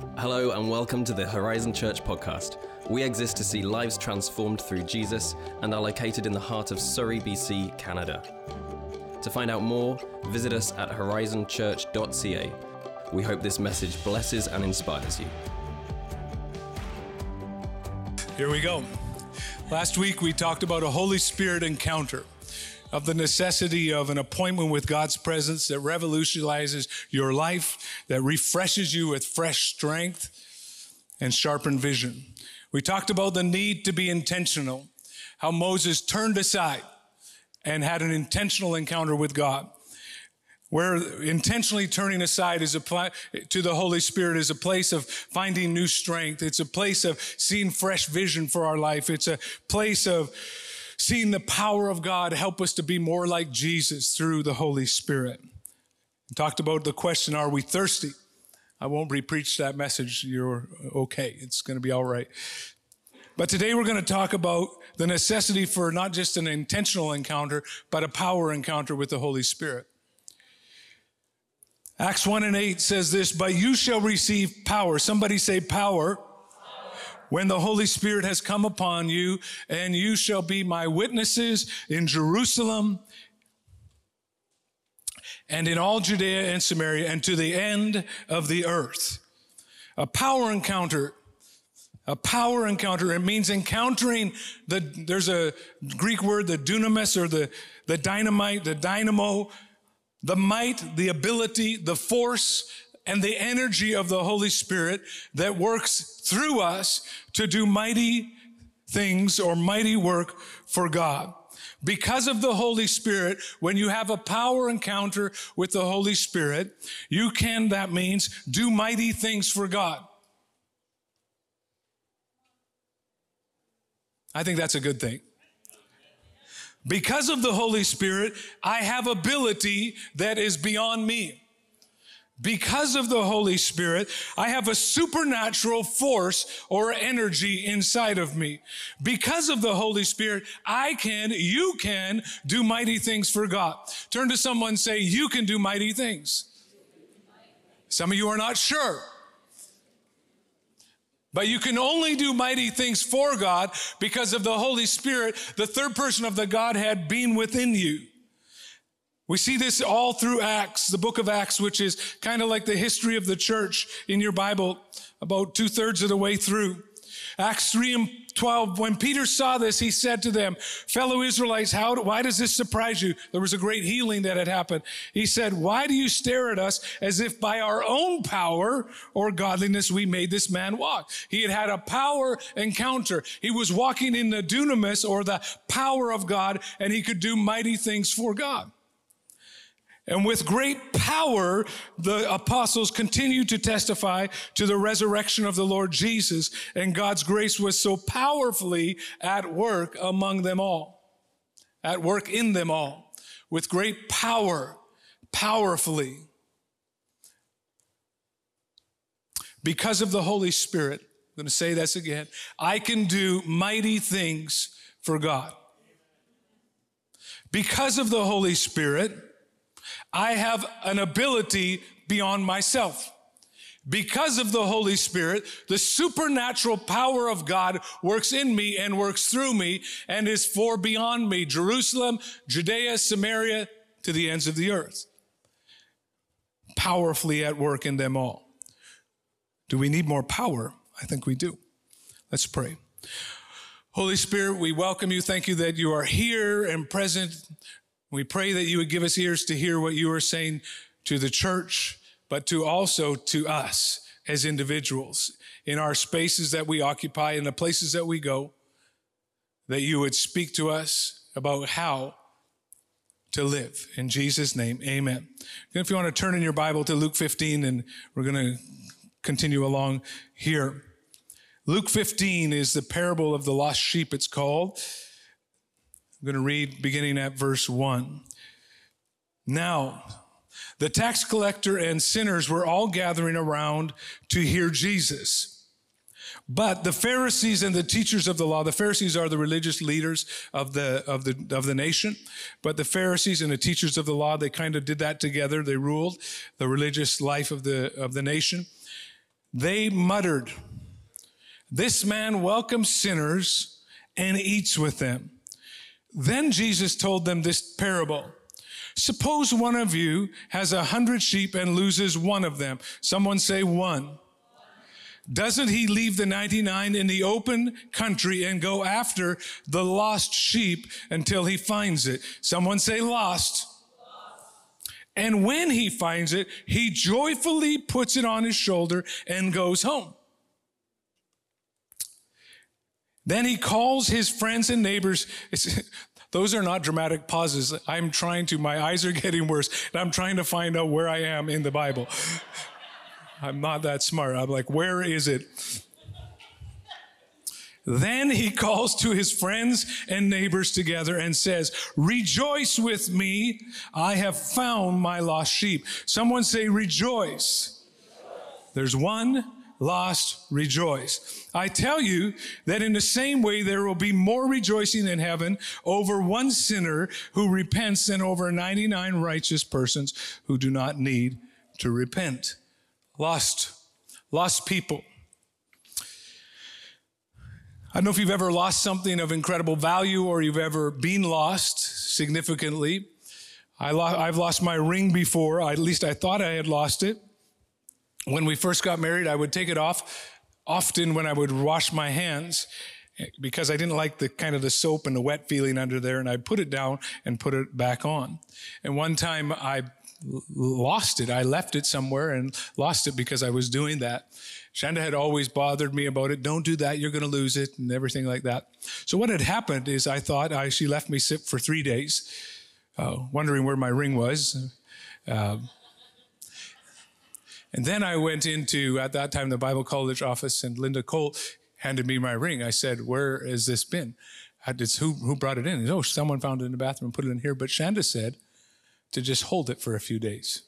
Hello, and welcome to the Horizon Church podcast. We exist to see lives transformed through Jesus and are located in the heart of Surrey, BC, Canada. To find out more, visit us at horizonchurch.ca. We hope this message blesses and inspires you. Here we go. Last week we talked about a Holy Spirit encounter, of the necessity of an appointment with God's presence that revolutionizes your life, that refreshes you with fresh strength and sharpened vision. We talked about the need to be intentional, how Moses turned aside and had an intentional encounter with God. Where intentionally turning aside is a pl- to the Holy Spirit is a place of finding new strength. It's a place of seeing fresh vision for our life. It's a place of seeing the power of God help us to be more like Jesus through the Holy Spirit. We talked about the question, are we thirsty? I won't re-preach that message. You're okay. It's going to be all right. But today we're going to talk about the necessity for not just an intentional encounter, but a power encounter with the Holy Spirit. Acts 1 and 8 says this, but you shall receive power. Somebody say power. When the Holy Spirit has come upon you, and you shall be my witnesses in Jerusalem and in all Judea and Samaria and to the end of the earth. A power encounter a power encounter. It means encountering the, there's a Greek word, the dunamis or the, the dynamite, the dynamo, the might, the ability, the force, and the energy of the Holy Spirit that works through us to do mighty things or mighty work for God. Because of the Holy Spirit, when you have a power encounter with the Holy Spirit, you can, that means, do mighty things for God. I think that's a good thing. Because of the Holy Spirit, I have ability that is beyond me. Because of the Holy Spirit, I have a supernatural force or energy inside of me. Because of the Holy Spirit, I can, you can do mighty things for God. Turn to someone say, you can do mighty things. Some of you are not sure. But you can only do mighty things for God because of the Holy Spirit, the third person of the Godhead being within you. We see this all through Acts, the book of Acts, which is kind of like the history of the church in your Bible, about two thirds of the way through. Acts 3 and 12, when Peter saw this, he said to them, fellow Israelites, how, why does this surprise you? There was a great healing that had happened. He said, why do you stare at us as if by our own power or godliness we made this man walk? He had had a power encounter. He was walking in the dunamis or the power of God and he could do mighty things for God. And with great power, the apostles continued to testify to the resurrection of the Lord Jesus, and God's grace was so powerfully at work among them all, at work in them all, with great power, powerfully. Because of the Holy Spirit, I'm going to say this again, I can do mighty things for God. Because of the Holy Spirit, I have an ability beyond myself. Because of the Holy Spirit, the supernatural power of God works in me and works through me and is for beyond me, Jerusalem, Judea, Samaria, to the ends of the earth. Powerfully at work in them all. Do we need more power? I think we do. Let's pray. Holy Spirit, we welcome you. Thank you that you are here and present we pray that you would give us ears to hear what you are saying to the church, but to also to us as individuals in our spaces that we occupy, in the places that we go, that you would speak to us about how to live. In Jesus' name, amen. if you want to turn in your Bible to Luke 15, and we're going to continue along here. Luke 15 is the parable of the lost sheep, it's called. I'm going to read beginning at verse 1. Now, the tax collector and sinners were all gathering around to hear Jesus. But the Pharisees and the teachers of the law, the Pharisees are the religious leaders of the, of the, of the nation. But the Pharisees and the teachers of the law, they kind of did that together. They ruled the religious life of the, of the nation. they muttered, This man welcomes sinners and eats with them. Then Jesus told them this parable. Suppose one of you has a hundred sheep and loses one of them. Someone say one. Doesn't he leave the 99 in the open country and go after the lost sheep until he finds it? Someone say lost. And when he finds it, he joyfully puts it on his shoulder and goes home. Then he calls his friends and neighbors. those are not dramatic pauses. I'm trying to, my eyes are getting worse, and I'm trying to find out where I am in the Bible. I'm not that smart. I'm like, where is it? Then he calls to his friends and neighbors together and says, Rejoice with me. I have found my lost sheep. Someone say, Rejoice. There's one lost, rejoice. I tell you that in the same way, there will be more rejoicing in heaven over one sinner who repents than over 99 righteous persons who do not need to repent. Lost, lost people. I don't know if you've ever lost something of incredible value or you've ever been lost significantly. I I've lost my ring before. at least I thought I had lost it. When we first got married, I would take it off often when I would wash my hands because I didn't like the kind of the soap and the wet feeling under there, and I'd put it down and put it back on. And one time I lost it. I left it somewhere and lost it because I was doing that. Shanda had always bothered me about it. Don't do that. You're going to lose it and everything like that. So what had happened is I thought I, she left me sit for three days, uh, wondering where my ring was. Uh, and then I went into, at that time, the Bible college office, and Linda Cole handed me my ring. I said, Where has this been? Did, who, who brought it in? oh, someone found it in the bathroom and put it in here. But Shanda said to just hold it for a few days.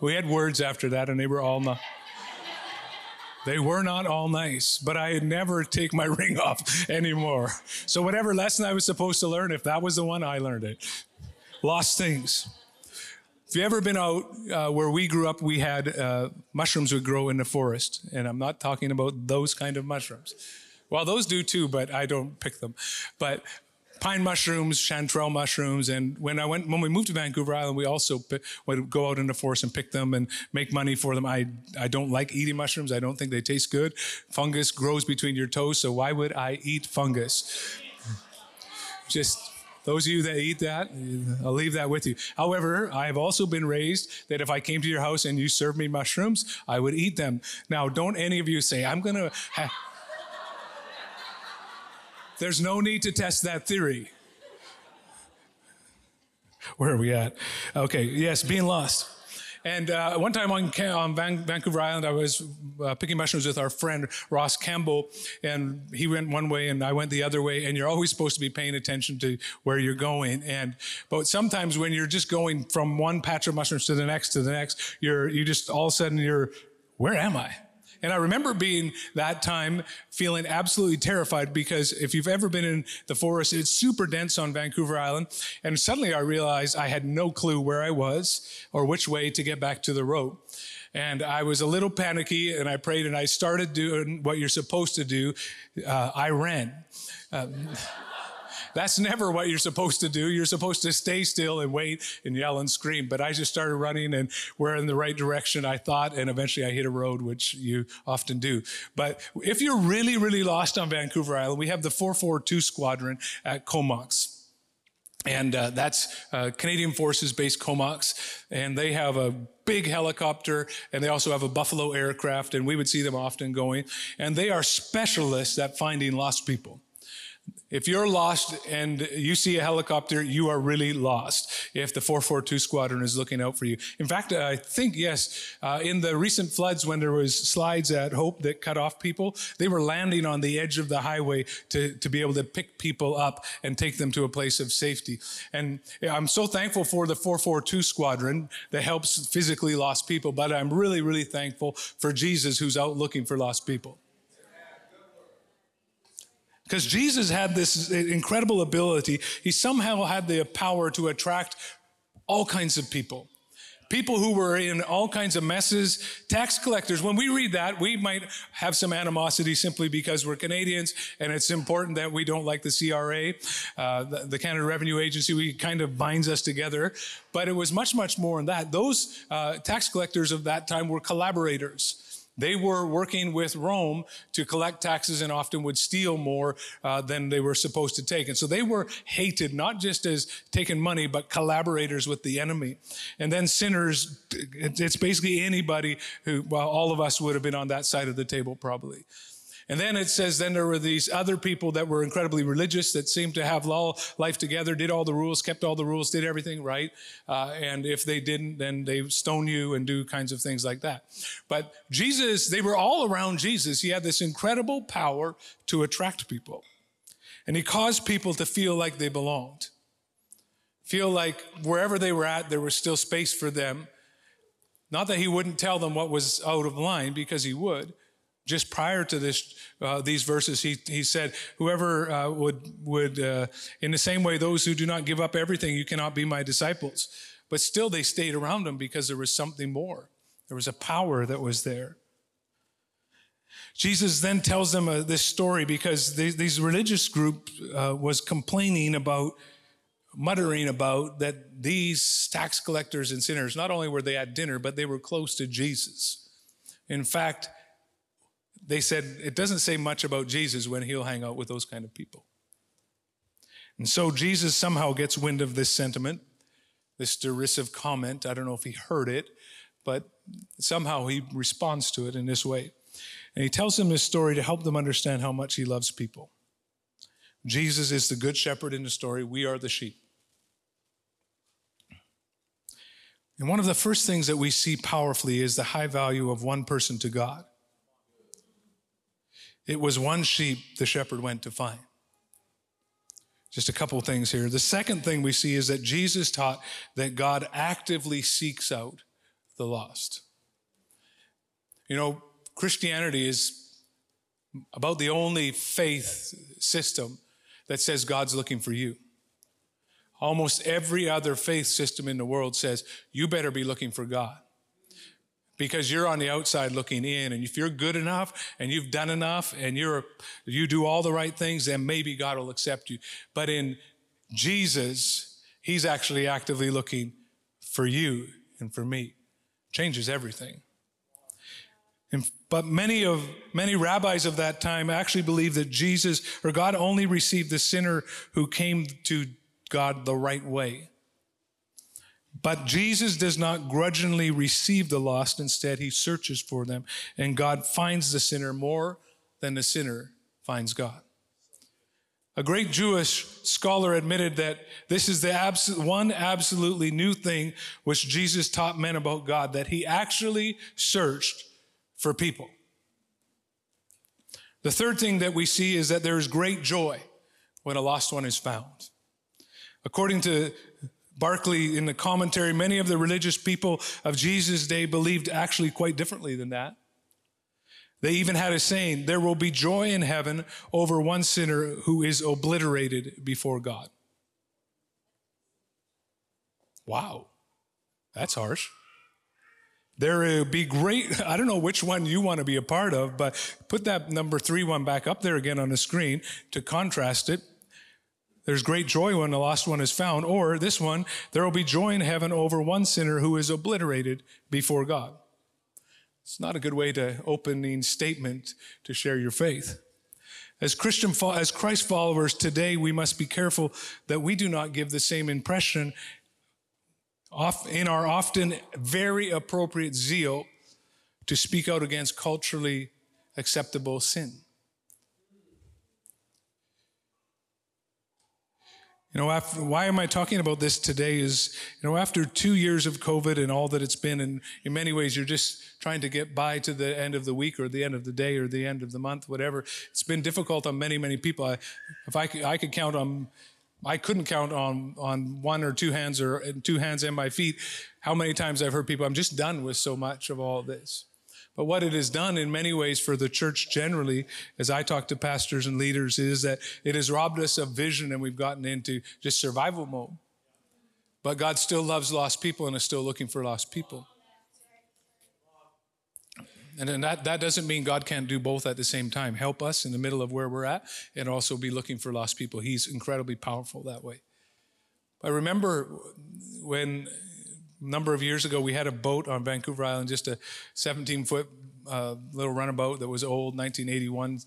We had words after that, and they were all not. They were not all nice, but I never take my ring off anymore. So whatever lesson I was supposed to learn, if that was the one, I learned it. Lost things. If you've ever been out uh, where we grew up, we had uh, mushrooms would grow in the forest, and I'm not talking about those kind of mushrooms. Well, those do too, but I don't pick them. But pine mushrooms, chanterelle mushrooms. And when I went, when we moved to Vancouver Island, we also would go out in the forest and pick them and make money for them. I, I don't like eating mushrooms. I don't think they taste good. Fungus grows between your toes. So why would I eat fungus? Just those of you that eat that, uh, I'll leave that with you. However, I have also been raised that if I came to your house and you served me mushrooms, I would eat them. Now, don't any of you say, I'm going to. Ha- there's no need to test that theory. Where are we at? Okay, yes, being lost. And uh, one time on, on Van- Vancouver Island, I was uh, picking mushrooms with our friend Ross Campbell, and he went one way and I went the other way. And you're always supposed to be paying attention to where you're going. And but sometimes when you're just going from one patch of mushrooms to the next to the next, you're you just all of a sudden you're, where am I? And I remember being that time feeling absolutely terrified because if you've ever been in the forest, it's super dense on Vancouver Island. And suddenly I realized I had no clue where I was or which way to get back to the road. And I was a little panicky and I prayed and I started doing what you're supposed to do. Uh, I ran. Um, that's never what you're supposed to do. You're supposed to stay still and wait and yell and scream. But I just started running and we're in the right direction, I thought, and eventually I hit a road, which you often do. But if you're really, really lost on Vancouver Island, we have the 442 Squadron at Comox. And uh, that's uh, Canadian Forces based Comox. And they have a big helicopter and they also have a Buffalo aircraft. And we would see them often going. And they are specialists at finding lost people. If you're lost and you see a helicopter, you are really lost if the 442 squadron is looking out for you. In fact, I think, yes, uh, in the recent floods when there was slides at Hope that cut off people, they were landing on the edge of the highway to, to be able to pick people up and take them to a place of safety. And I'm so thankful for the 442 squadron that helps physically lost people, but I'm really, really thankful for Jesus who's out looking for lost people. Because Jesus had this incredible ability. He somehow had the power to attract all kinds of people. people who were in all kinds of messes, tax collectors. When we read that, we might have some animosity simply because we're Canadians and it's important that we don't like the CRA, uh, the, the, Canada Revenue Agency. We kind of binds us together. But it was much, much more than that. Those uh, tax collectors of that time were collaborators. They were working with Rome to collect taxes and often would steal more uh, than they were supposed to take. And so they were hated, not just as taking money, but collaborators with the enemy. And then sinners, it's basically anybody who, well, all of us would have been on that side of the table probably. And then it says, then there were these other people that were incredibly religious that seemed to have all life together, did all the rules, kept all the rules, did everything right. Uh, and if they didn't, then they stone you and do kinds of things like that. But Jesus, they were all around Jesus. He had this incredible power to attract people. And he caused people to feel like they belonged. Feel like wherever they were at, there was still space for them. Not that he wouldn't tell them what was out of line, because he would, just prior to this, uh, these verses, he, he said, whoever uh, would, would uh, in the same way, those who do not give up everything, you cannot be my disciples. But still, they stayed around him because there was something more. There was a power that was there. Jesus then tells them uh, this story because these, these religious group uh, was complaining about, muttering about that these tax collectors and sinners, not only were they at dinner, but they were close to Jesus. In fact, they said it doesn't say much about Jesus when he'll hang out with those kind of people. And so Jesus somehow gets wind of this sentiment, this derisive comment. I don't know if he heard it, but somehow he responds to it in this way. And he tells them this story to help them understand how much he loves people. Jesus is the good shepherd in the story. We are the sheep. And one of the first things that we see powerfully is the high value of one person to God. It was one sheep the shepherd went to find. Just a couple things here. The second thing we see is that Jesus taught that God actively seeks out the lost. You know, Christianity is about the only faith system that says God's looking for you. Almost every other faith system in the world says you better be looking for God because you're on the outside looking in. And if you're good enough and you've done enough and you're, you do all the right things, then maybe God will accept you. But in Jesus, he's actually actively looking for you and for me. Changes everything. And, but many of many rabbis of that time actually believed that Jesus or God only received the sinner who came to God the right way. But Jesus does not grudgingly receive the lost. Instead, he searches for them, and God finds the sinner more than the sinner finds God. A great Jewish scholar admitted that this is the abs- one absolutely new thing which Jesus taught men about God, that he actually searched for people. The third thing that we see is that there is great joy when a lost one is found. According to Barclay in the commentary, many of the religious people of Jesus' day believed actually quite differently than that. They even had a saying, there will be joy in heaven over one sinner who is obliterated before God. Wow, that's harsh. There will be great, I don't know which one you want to be a part of, but put that number three one back up there again on the screen to contrast it. There's great joy when the lost one is found. Or this one, there will be joy in heaven over one sinner who is obliterated before God. It's not a good way to opening statement to share your faith. As Christian, as Christ followers today, we must be careful that we do not give the same impression in our often very appropriate zeal to speak out against culturally acceptable sin. You know, after, why am I talking about this today is, you know, after two years of COVID and all that it's been, and in many ways you're just trying to get by to the end of the week or the end of the day or the end of the month, whatever. It's been difficult on many, many people. I, if I could, I could count on, I couldn't count on, on one or two hands or two hands and my feet how many times I've heard people, I'm just done with so much of all this. But what it has done in many ways for the church generally, as I talk to pastors and leaders, is that it has robbed us of vision and we've gotten into just survival mode. But God still loves lost people and is still looking for lost people. And that, that doesn't mean God can't do both at the same time. Help us in the middle of where we're at and also be looking for lost people. He's incredibly powerful that way. I remember when number of years ago we had a boat on Vancouver Island, just a 17 foot uh, little runabout that was old, 1981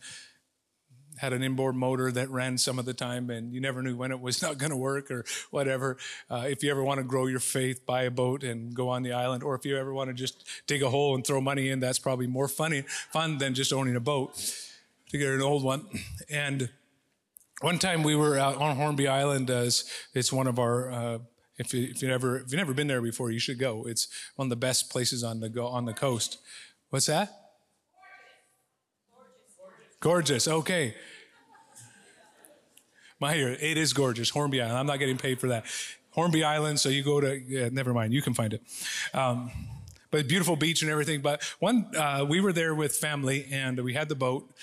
had an inboard motor that ran some of the time, and you never knew when it was not going to work or whatever. Uh, if you ever want to grow your faith, buy a boat and go on the island, or if you ever want to just dig a hole and throw money in, that's probably more funny fun than just owning a boat to get an old one. And one time we were out on Hornby Island, as it's one of our. If, you, if you never if you've never been there before, you should go. It's one of the best places on the go on the coast. What's that? Gorgeous. Okay. My ear, it is gorgeous. Hornby Island. I'm not getting paid for that. Hornby Island. So you go to, yeah, never mind. You can find it. Um, but beautiful beach and everything. But one, uh, we were there with family and we had the boat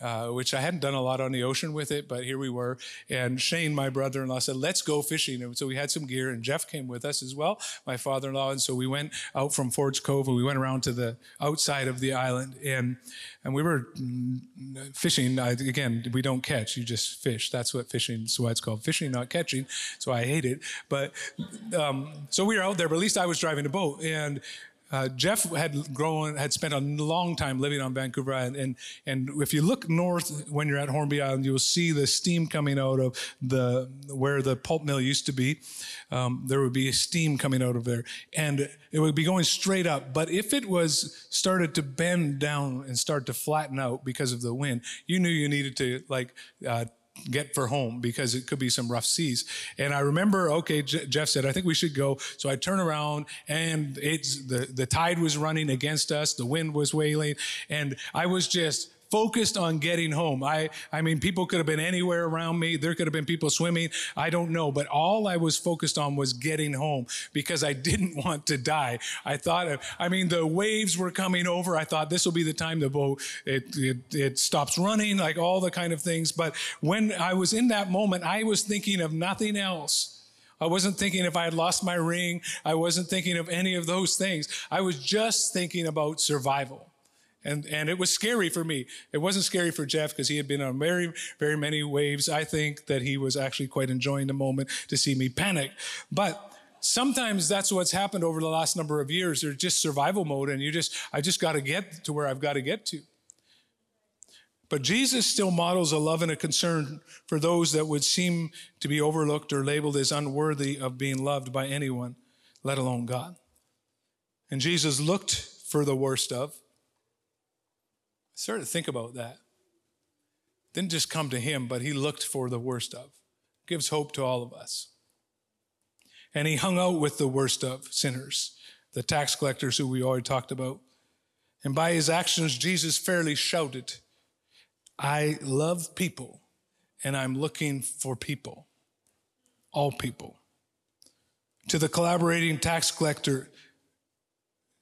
uh, which I hadn't done a lot on the ocean with it, but here we were. And Shane, my brother in law, said, Let's go fishing. And so we had some gear, and Jeff came with us as well, my father in law. And so we went out from Ford's Cove and we went around to the outside of the island. And, and we were mm, fishing. Again, we don't catch, you just fish. That's what fishing, so why it's called fishing, not catching. So I hate it. But um, so we were out there, but at least I was driving the boat. And uh, Jeff had grown, had spent a long time living on Vancouver Island, and and if you look north when you're at Hornby Island, you'll see the steam coming out of the where the pulp mill used to be. Um, there would be steam coming out of there, and it would be going straight up. But if it was started to bend down and start to flatten out because of the wind, you knew you needed to like uh, get for home because it could be some rough seas. And I remember, okay, J- Jeff said, I think we should go. So I turn around and it's the, the tide was running against us. The wind was wailing and I was just focused on getting home. I, I mean, people could have been anywhere around me. There could have been people swimming. I don't know. But all I was focused on was getting home because I didn't want to die. I thought, of, I mean, the waves were coming over. I thought this will be the time the boat, it, it, it stops running, like all the kind of things. But when I was in that moment, I was thinking of nothing else. I wasn't thinking if I had lost my ring. I wasn't thinking of any of those things. I was just thinking about survival. And, and it was scary for me. It wasn't scary for Jeff because he had been on very, very many waves. I think that he was actually quite enjoying the moment to see me panic. But sometimes that's what's happened over the last number of years. There's just survival mode, and you just, I just got to get to where I've got to get to. But Jesus still models a love and a concern for those that would seem to be overlooked or labeled as unworthy of being loved by anyone, let alone God. And Jesus looked for the worst of, started to think about that. Didn't just come to him, but he looked for the worst of. Gives hope to all of us. And he hung out with the worst of sinners, the tax collectors who we already talked about. And by his actions, Jesus fairly shouted, I love people and I'm looking for people, all people. To the collaborating tax collector,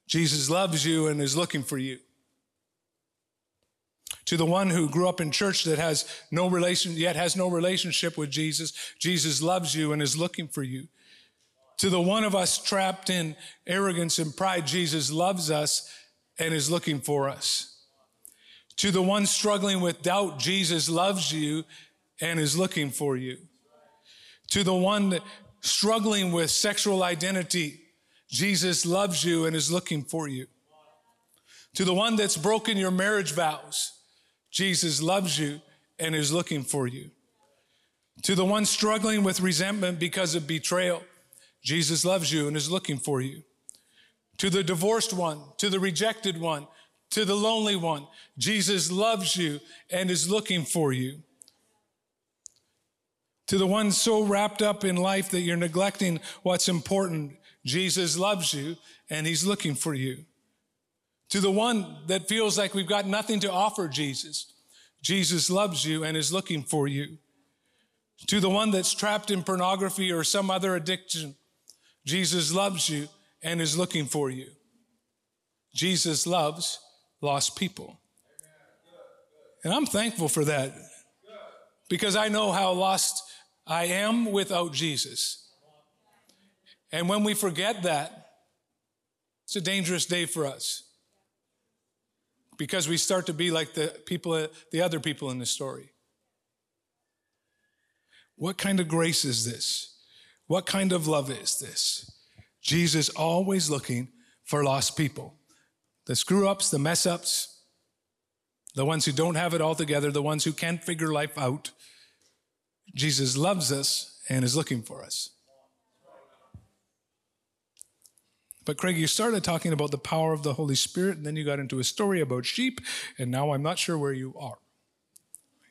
Jesus loves you and is looking for you to the one who grew up in church that has no relation, yet has no relationship with Jesus. Jesus loves you and is looking for you. To the one of us trapped in arrogance and pride, Jesus loves us and is looking for us. To the one struggling with doubt, Jesus loves you and is looking for you. To the one struggling with sexual identity, Jesus loves you and is looking for you. To the one that's broken your marriage vows, Jesus loves you and is looking for you. To the one struggling with resentment because of betrayal, Jesus loves you and is looking for you. To the divorced one, to the rejected one, to the lonely one, Jesus loves you and is looking for you. To the one so wrapped up in life that you're neglecting what's important, Jesus loves you and he's looking for you. To the one that feels like we've got nothing to offer Jesus, Jesus loves you and is looking for you. To the one that's trapped in pornography or some other addiction, Jesus loves you and is looking for you. Jesus loves lost people. And I'm thankful for that because I know how lost I am without Jesus. And when we forget that, it's a dangerous day for us because we start to be like the people, the other people in the story. What kind of grace is this? What kind of love is this? Jesus always looking for lost people. The screw ups, the mess ups, the ones who don't have it all together, the ones who can't figure life out. Jesus loves us and is looking for us. But Craig, you started talking about the power of the Holy Spirit, and then you got into a story about sheep, and now I'm not sure where you are.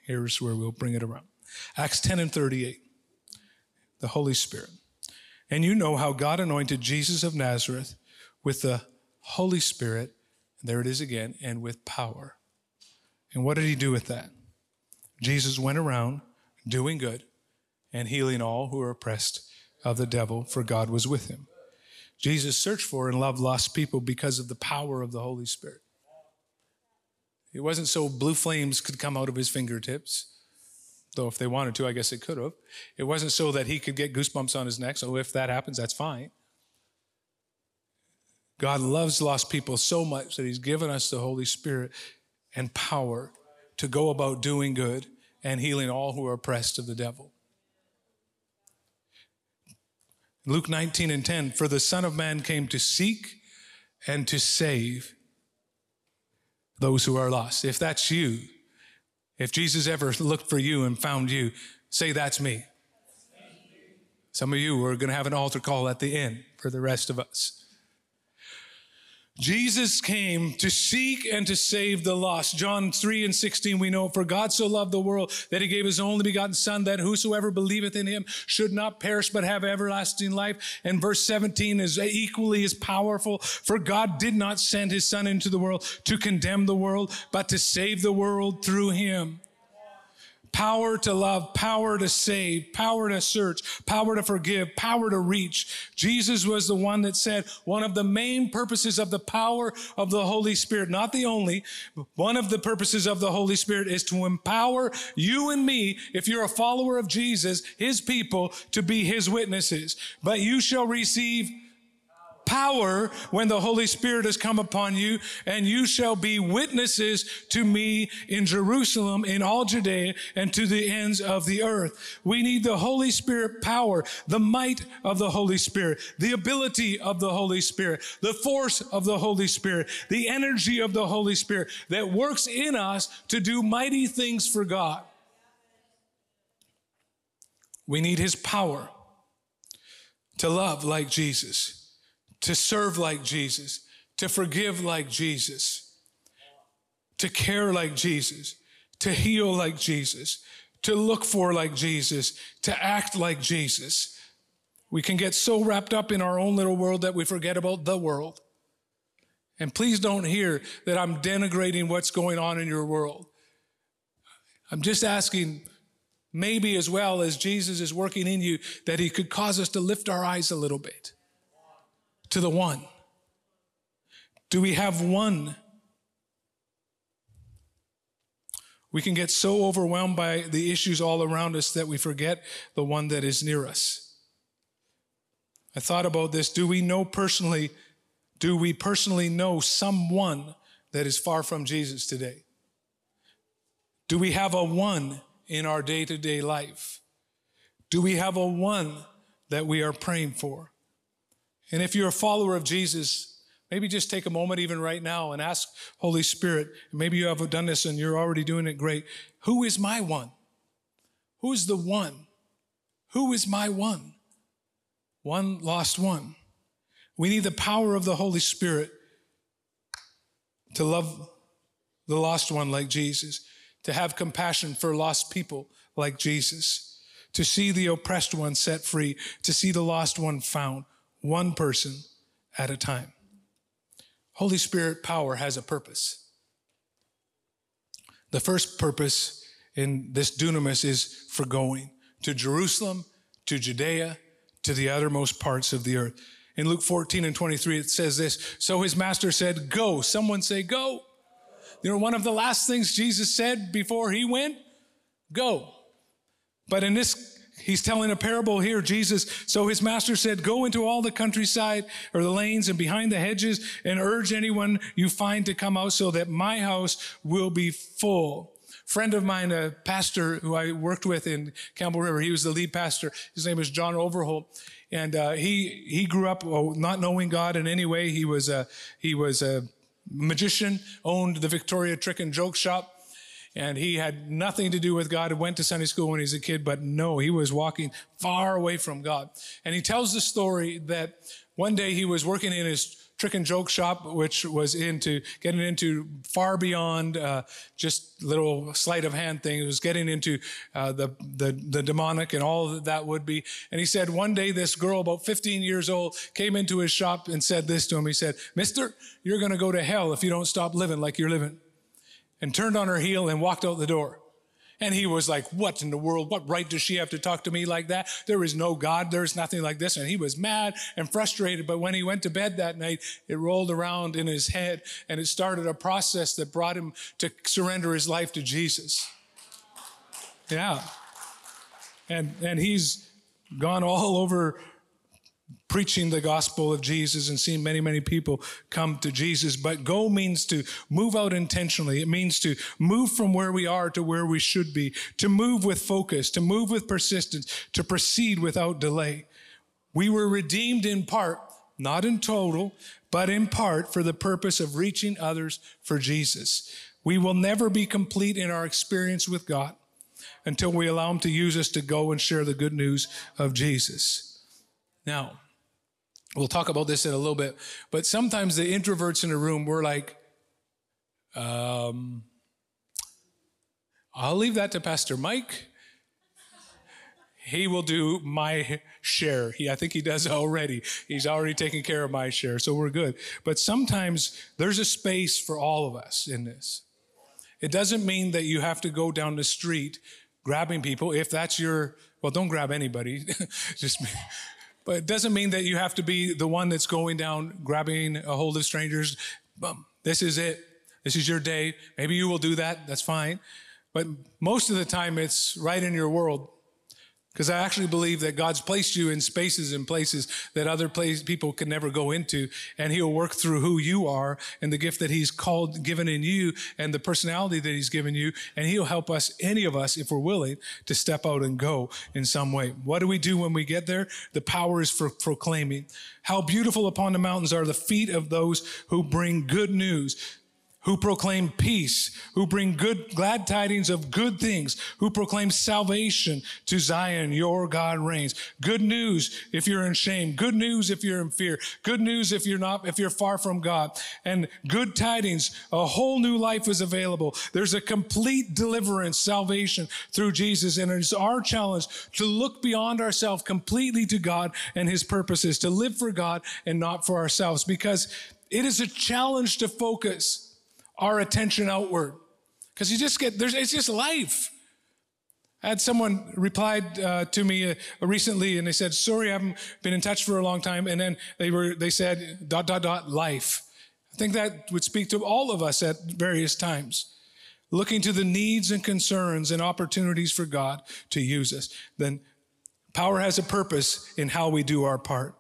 Here's where we'll bring it around Acts 10 and 38. The Holy Spirit. And you know how God anointed Jesus of Nazareth with the Holy Spirit, and there it is again, and with power. And what did he do with that? Jesus went around doing good and healing all who were oppressed of the devil, for God was with him. Jesus searched for and loved lost people because of the power of the Holy Spirit. It wasn't so blue flames could come out of his fingertips, though if they wanted to, I guess it could have. It wasn't so that he could get goosebumps on his neck, so if that happens, that's fine. God loves lost people so much that he's given us the Holy Spirit and power to go about doing good and healing all who are oppressed of the devil. Luke 19 and 10 For the Son of Man came to seek and to save those who are lost. If that's you, if Jesus ever looked for you and found you, say, That's me. Some of you are going to have an altar call at the end for the rest of us. Jesus came to seek and to save the lost. John 3 and 16, we know, for God so loved the world that he gave his only begotten son that whosoever believeth in him should not perish but have everlasting life. And verse 17 is equally as powerful. For God did not send his son into the world to condemn the world, but to save the world through him power to love, power to save, power to search, power to forgive, power to reach. Jesus was the one that said one of the main purposes of the power of the Holy Spirit, not the only, one of the purposes of the Holy Spirit is to empower you and me, if you're a follower of Jesus, his people, to be his witnesses. But you shall receive power when the Holy Spirit has come upon you, and you shall be witnesses to me in Jerusalem, in all Judea, and to the ends of the earth. We need the Holy Spirit power, the might of the Holy Spirit, the ability of the Holy Spirit, the force of the Holy Spirit, the energy of the Holy Spirit that works in us to do mighty things for God. We need his power to love like Jesus to serve like Jesus, to forgive like Jesus, to care like Jesus, to heal like Jesus, to look for like Jesus, to act like Jesus. We can get so wrapped up in our own little world that we forget about the world. And please don't hear that I'm denigrating what's going on in your world. I'm just asking, maybe as well as Jesus is working in you, that he could cause us to lift our eyes a little bit to the one? Do we have one? We can get so overwhelmed by the issues all around us that we forget the one that is near us. I thought about this. Do we know personally, do we personally know someone that is far from Jesus today? Do we have a one in our day to day life? Do we have a one that we are praying for? And if you're a follower of Jesus, maybe just take a moment even right now and ask Holy Spirit, maybe you haven't done this and you're already doing it great. Who is my one? Who is the one? Who is my one? One lost one. We need the power of the Holy Spirit to love the lost one like Jesus, to have compassion for lost people like Jesus, to see the oppressed one set free, to see the lost one found one person at a time. Holy Spirit power has a purpose. The first purpose in this dunamis is for going to Jerusalem, to Judea, to the uttermost parts of the earth. In Luke 14 and 23, it says this So his master said, Go. Someone say, Go. You know, one of the last things Jesus said before he went, Go. But in this he's telling a parable here, Jesus. So his master said, Go into all the countryside or the lanes and behind the hedges and urge anyone you find to come out so that my house will be full. Friend of mine, a pastor who I worked with in Campbell River, he was the lead pastor. His name is John Overholt. And uh, he he grew up well, not knowing God in any way. He was a he was a magician, owned the Victoria Trick and Joke Shop and he had nothing to do with God. He went to Sunday school when he was a kid, but no, he was walking far away from God. And he tells the story that one day he was working in his trick and joke shop, which was into getting into far beyond uh, just little sleight of hand things. It was getting into uh, the, the the demonic and all that that would be. And he said one day this girl, about 15 years old, came into his shop and said this to him. He said, "Mister, you're going to go to hell if you don't stop living like you're living." And turned on her heel and walked out the door. And he was like, What in the world? What right does she have to talk to me like that? There is no God. There's nothing like this. And he was mad and frustrated. But when he went to bed that night, it rolled around in his head and it started a process that brought him to surrender his life to Jesus. Yeah. And, and he's gone all over preaching the gospel of Jesus and seeing many, many people come to Jesus. But go means to move out intentionally. It means to move from where we are to where we should be, to move with focus, to move with persistence, to proceed without delay. We were redeemed in part, not in total, but in part for the purpose of reaching others for Jesus. We will never be complete in our experience with God until we allow Him to use us to go and share the good news of Jesus. Now, We'll talk about this in a little bit, but sometimes the introverts in the room, we're like, um, I'll leave that to Pastor Mike. He will do my share. He, I think he does already. He's already taken care of my share, so we're good. But sometimes there's a space for all of us in this. It doesn't mean that you have to go down the street grabbing people. If that's your, well, don't grab anybody. Just but it doesn't mean that you have to be the one that's going down, grabbing a hold of strangers. Boom. This is it. This is your day. Maybe you will do that. That's fine. But most of the time, it's right in your world. Because I actually believe that God's placed you in spaces and places that other place, people can never go into. And He'll work through who you are and the gift that He's called, given in you and the personality that He's given you. And He'll help us, any of us, if we're willing, to step out and go in some way. What do we do when we get there? The power is for proclaiming. How beautiful upon the mountains are the feet of those who bring good news who proclaim peace, who bring good, glad tidings of good things, who proclaim salvation to Zion. Your God reigns. Good news if you're in shame. Good news if you're in fear. Good news if you're not, if you're far from God. And good tidings, a whole new life is available. There's a complete deliverance, salvation through Jesus. And it's our challenge to look beyond ourselves completely to God and his purposes, to live for God and not for ourselves because it is a challenge to focus our attention outward. Because you just get, there's, it's just life. I had someone replied uh, to me uh, recently and they said, sorry, I haven't been in touch for a long time. And then they were, they said, dot, dot, dot, life. I think that would speak to all of us at various times. Looking to the needs and concerns and opportunities for God to use us. Then power has a purpose in how we do our part.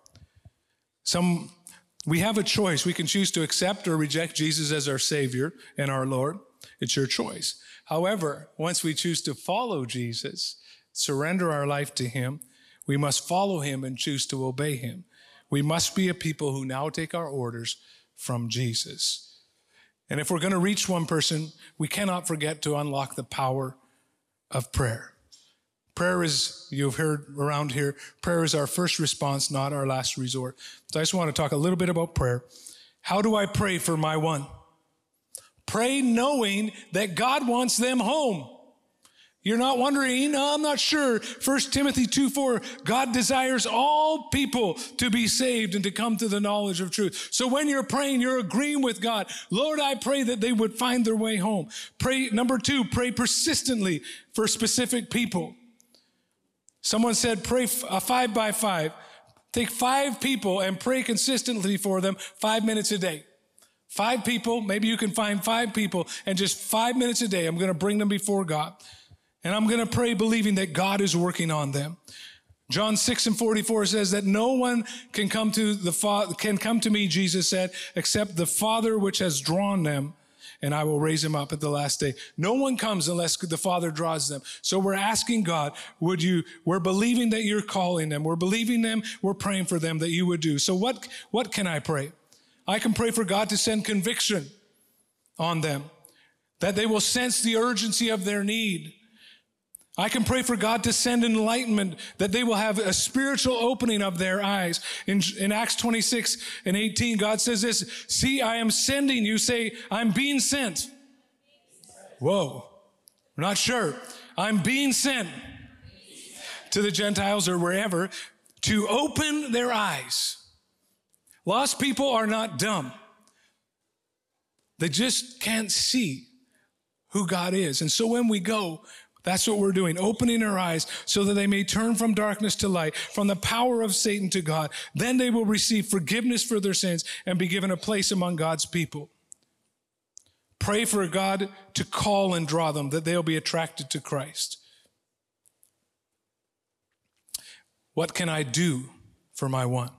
Some we have a choice. We can choose to accept or reject Jesus as our Savior and our Lord. It's your choice. However, once we choose to follow Jesus, surrender our life to Him, we must follow Him and choose to obey Him. We must be a people who now take our orders from Jesus. And if we're going to reach one person, we cannot forget to unlock the power of prayer. Prayer is, you've heard around here, prayer is our first response, not our last resort. So I just want to talk a little bit about prayer. How do I pray for my one? Pray knowing that God wants them home. You're not wondering, no, I'm not sure. 1 Timothy 2 4, God desires all people to be saved and to come to the knowledge of truth. So when you're praying, you're agreeing with God. Lord, I pray that they would find their way home. Pray, number two, pray persistently for specific people. Someone said, pray a uh, five by five. Take five people and pray consistently for them five minutes a day. Five people, maybe you can find five people and just five minutes a day, I'm going to bring them before God. And I'm going to pray believing that God is working on them. John 6 and 44 says that no one can come to the Father, can come to me, Jesus said, except the Father which has drawn them, and I will raise him up at the last day. No one comes unless the Father draws them. So we're asking God, would you, we're believing that you're calling them. We're believing them. We're praying for them that you would do. So what, what can I pray? I can pray for God to send conviction on them, that they will sense the urgency of their need I can pray for God to send enlightenment, that they will have a spiritual opening of their eyes. In, in Acts 26 and 18, God says this, see, I am sending you. Say, I'm being sent. Whoa. We're not sure. I'm being sent to the Gentiles or wherever to open their eyes. Lost people are not dumb. They just can't see who God is. And so when we go, that's what we're doing, opening our eyes so that they may turn from darkness to light, from the power of Satan to God. Then they will receive forgiveness for their sins and be given a place among God's people. Pray for God to call and draw them, that they'll be attracted to Christ. What can I do for my one?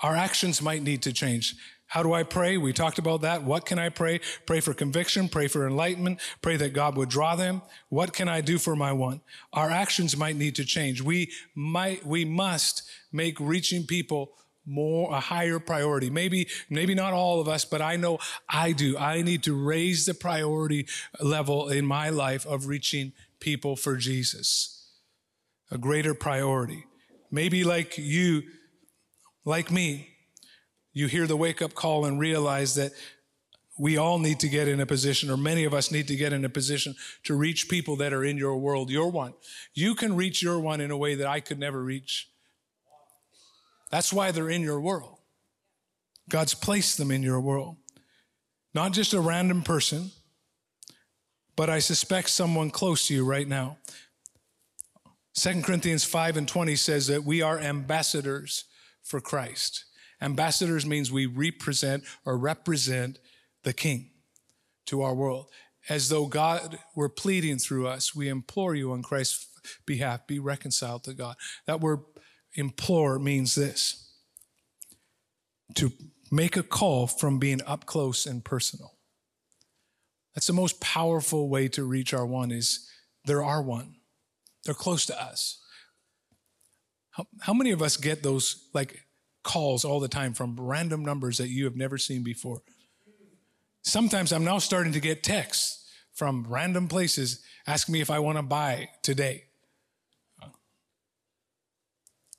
Our actions might need to change. How do I pray? We talked about that. What can I pray? Pray for conviction, pray for enlightenment, pray that God would draw them. What can I do for my one? Our actions might need to change. We might, we must make reaching people more a higher priority. Maybe, maybe not all of us, but I know I do. I need to raise the priority level in my life of reaching people for Jesus. A greater priority. Maybe like you, like me, you hear the wake up call and realize that we all need to get in a position, or many of us need to get in a position to reach people that are in your world, your one. You can reach your one in a way that I could never reach. That's why they're in your world. God's placed them in your world. Not just a random person, but I suspect someone close to you right now. 2 Corinthians 5 and 20 says that we are ambassadors for Christ. Ambassadors means we represent or represent the King to our world. As though God were pleading through us, we implore you on Christ's behalf, be reconciled to God. That word implore means this to make a call from being up close and personal. That's the most powerful way to reach our one is they're our one. They're close to us. How, how many of us get those like calls all the time from random numbers that you have never seen before. Sometimes I'm now starting to get texts from random places asking me if I want to buy today.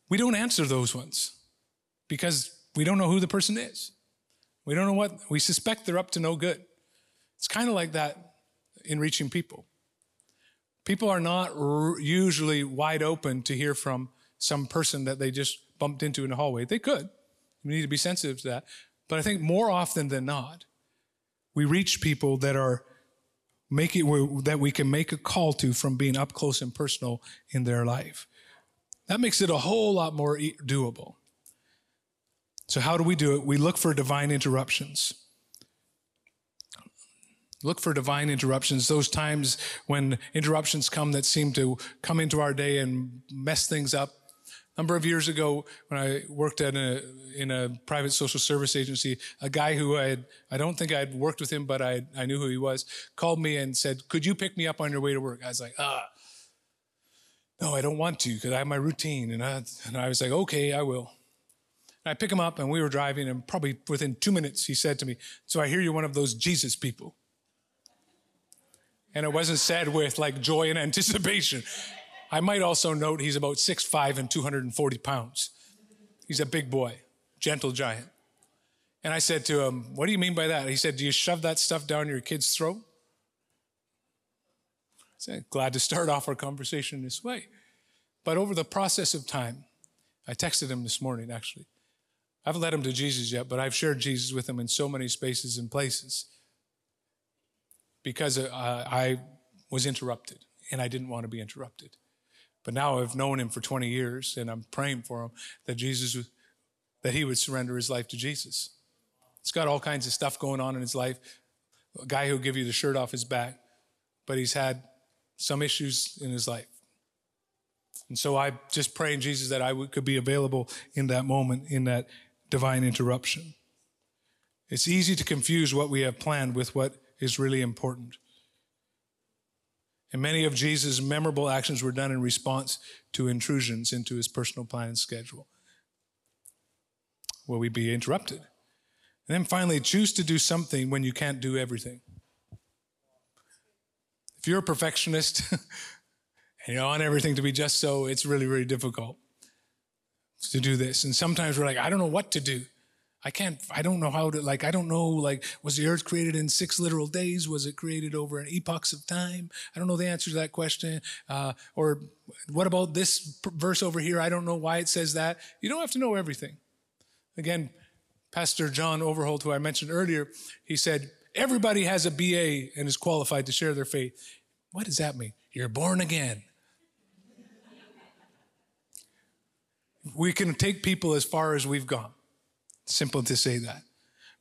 We don't answer those ones because we don't know who the person is. We don't know what, we suspect they're up to no good. It's kind of like that in reaching people. People are not r- usually wide open to hear from some person that they just bumped into in the hallway. They could. We need to be sensitive to that. But I think more often than not, we reach people that are make it that we can make a call to from being up close and personal in their life. That makes it a whole lot more doable. So how do we do it? We look for divine interruptions. Look for divine interruptions, those times when interruptions come that seem to come into our day and mess things up number of years ago when I worked at a, in a private social service agency, a guy who I had, I don't think I'd worked with him, but I, I knew who he was, called me and said, could you pick me up on your way to work? I was like, ah, no, I don't want to because I have my routine. And I, and I was like, okay, I will. And I pick him up and we were driving and probably within two minutes he said to me, so I hear you're one of those Jesus people. And it wasn't said with like joy and anticipation. I might also note he's about 6'5 and 240 pounds. He's a big boy, gentle giant. And I said to him, What do you mean by that? He said, Do you shove that stuff down your kid's throat? I said, Glad to start off our conversation this way. But over the process of time, I texted him this morning actually. I haven't led him to Jesus yet, but I've shared Jesus with him in so many spaces and places because uh, I was interrupted and I didn't want to be interrupted. But now I've known him for 20 years and I'm praying for him that Jesus, that he would surrender his life to Jesus. He's got all kinds of stuff going on in his life. A guy who'll give you the shirt off his back, but he's had some issues in his life. And so I just pray in Jesus that I could be available in that moment, in that divine interruption. It's easy to confuse what we have planned with what is really important. And many of Jesus' memorable actions were done in response to intrusions into his personal plan and schedule. Will we be interrupted? And then finally, choose to do something when you can't do everything. If you're a perfectionist and you want everything to be just so, it's really, really difficult to do this. And sometimes we're like, I don't know what to do. I can't, I don't know how to, like, I don't know, like, was the earth created in six literal days? Was it created over an epochs of time? I don't know the answer to that question. Uh, or what about this verse over here? I don't know why it says that. You don't have to know everything. Again, Pastor John Overholt, who I mentioned earlier, he said, everybody has a BA and is qualified to share their faith. What does that mean? You're born again. we can take people as far as we've gone. Simple to say that.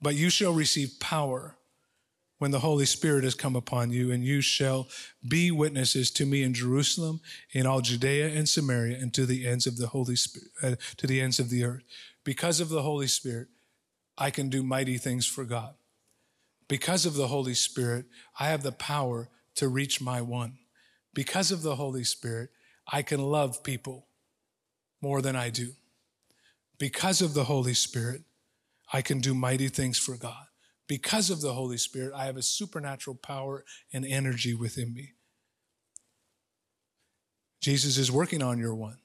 But you shall receive power when the Holy Spirit has come upon you, and you shall be witnesses to me in Jerusalem, in all Judea and Samaria, and to the ends of the Holy Spirit, uh, to the ends of the earth. Because of the Holy Spirit, I can do mighty things for God. Because of the Holy Spirit, I have the power to reach my one. Because of the Holy Spirit, I can love people more than I do. Because of the Holy Spirit, I can do mighty things for God. Because of the Holy Spirit, I have a supernatural power and energy within me. Jesus is working on your one.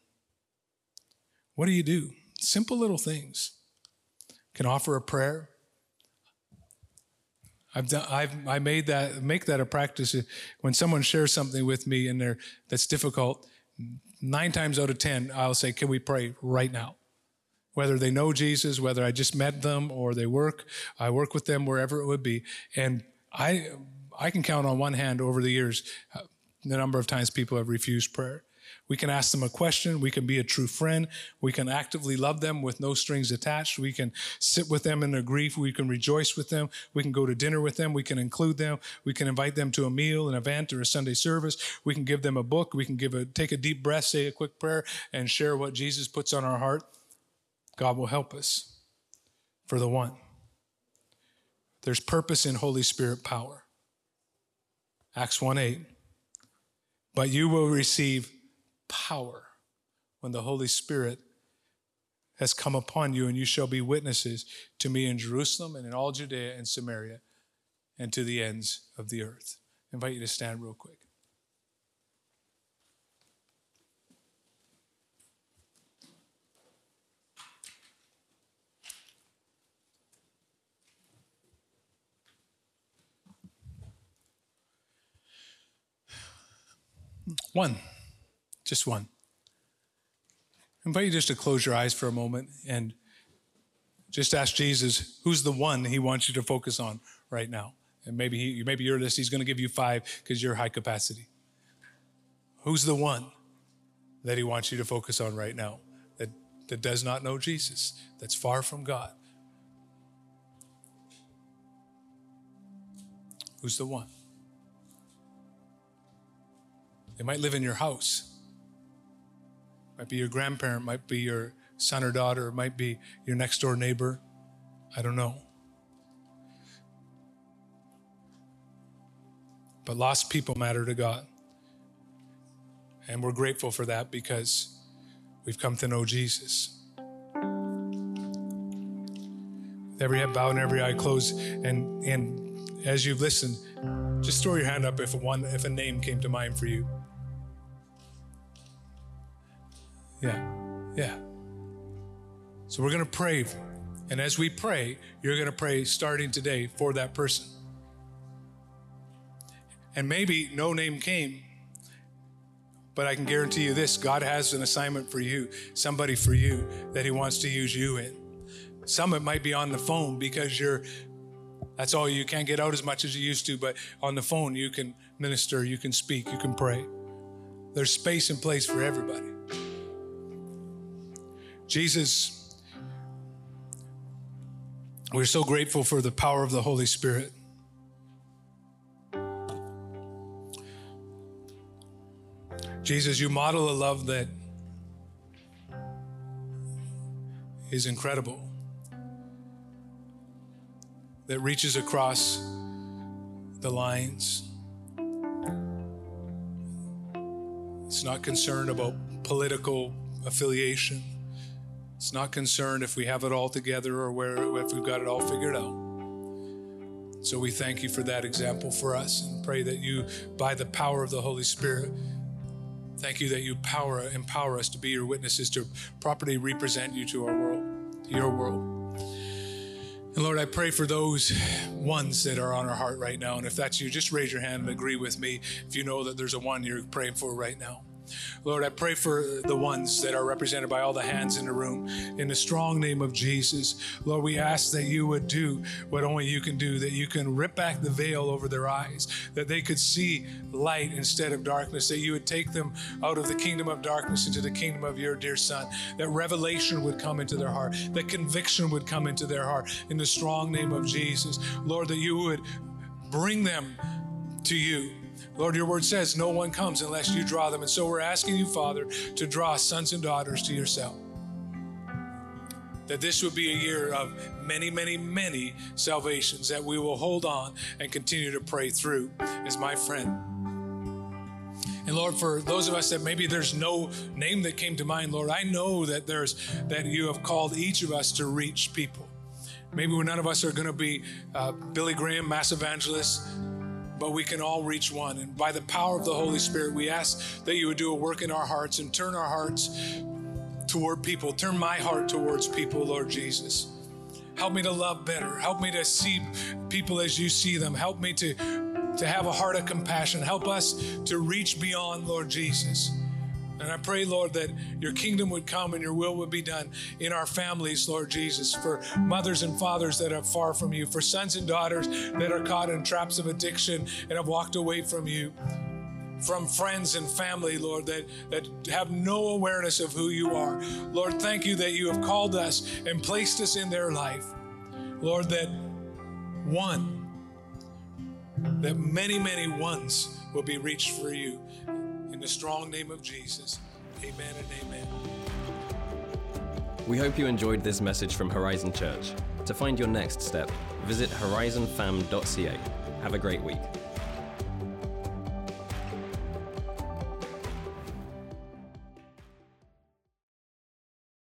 What do you do? Simple little things. Can offer a prayer. I've done, I've, I made that, make that a practice. When someone shares something with me and they're, that's difficult, nine times out of 10, I'll say, Can we pray right now? Whether they know Jesus, whether I just met them or they work, I work with them wherever it would be. And I, I can count on one hand over the years uh, the number of times people have refused prayer. We can ask them a question. We can be a true friend. We can actively love them with no strings attached. We can sit with them in their grief. We can rejoice with them. We can go to dinner with them. We can include them. We can invite them to a meal, an event, or a Sunday service. We can give them a book. We can give a, take a deep breath, say a quick prayer, and share what Jesus puts on our heart. God will help us for the one. There's purpose in Holy Spirit power. Acts 1 8. But you will receive power when the Holy Spirit has come upon you, and you shall be witnesses to me in Jerusalem and in all Judea and Samaria and to the ends of the earth. I invite you to stand real quick. One, just one. I invite you just to close your eyes for a moment and just ask Jesus, who's the one he wants you to focus on right now? And maybe he, maybe you're this, he's going to give you five because you're high capacity. Who's the one that he wants you to focus on right now that, that does not know Jesus, that's far from God? Who's the one? They might live in your house. Might be your grandparent, might be your son or daughter, might be your next door neighbor. I don't know. But lost people matter to God. And we're grateful for that because we've come to know Jesus. With every head bowed and every eye closed, and, and as you've listened, just throw your hand up if one if a name came to mind for you. Yeah, yeah. So we're going to pray. And as we pray, you're going to pray starting today for that person. And maybe no name came, but I can guarantee you this God has an assignment for you, somebody for you that He wants to use you in. Some it might be on the phone because you're that's all you can't get out as much as you used to, but on the phone you can minister, you can speak, you can pray. There's space and place for everybody. Jesus, we're so grateful for the power of the Holy Spirit. Jesus, you model a love that is incredible, that reaches across the lines. It's not concerned about political affiliation. It's not concerned if we have it all together or where if we've got it all figured out. So we thank you for that example for us and pray that you, by the power of the Holy Spirit, thank you that you power empower us to be your witnesses to properly represent you to our world, to your world. And Lord, I pray for those ones that are on our heart right now. And if that's you, just raise your hand and agree with me if you know that there's a one you're praying for right now. Lord, I pray for the ones that are represented by all the hands in the room. In the strong name of Jesus, Lord, we ask that you would do what only you can do, that you can rip back the veil over their eyes, that they could see light instead of darkness, that you would take them out of the kingdom of darkness into the kingdom of your dear Son, that revelation would come into their heart, that conviction would come into their heart. In the strong name of Jesus, Lord, that you would bring them to you Lord, your word says no one comes unless you draw them. And so we're asking you, Father, to draw sons and daughters to yourself. That this would be a year of many, many, many salvations that we will hold on and continue to pray through as my friend. And Lord, for those of us that maybe there's no name that came to mind, Lord, I know that there's that you have called each of us to reach people. Maybe none of us are going to be uh, Billy Graham, mass evangelists but we can all reach one. And by the power of the Holy Spirit, we ask that you would do a work in our hearts and turn our hearts toward people. Turn my heart towards people, Lord Jesus. Help me to love better. Help me to see people as you see them. Help me to, to have a heart of compassion. Help us to reach beyond, Lord Jesus. And I pray, Lord, that your kingdom would come and your will would be done in our families, Lord Jesus, for mothers and fathers that are far from you, for sons and daughters that are caught in traps of addiction and have walked away from you, from friends and family, Lord, that, that have no awareness of who you are. Lord, thank you that you have called us and placed us in their life. Lord, that one, that many, many ones will be reached for you. In the strong name of Jesus, amen and amen. We hope you enjoyed this message from Horizon Church. To find your next step, visit horizonfam.ca. Have a great week.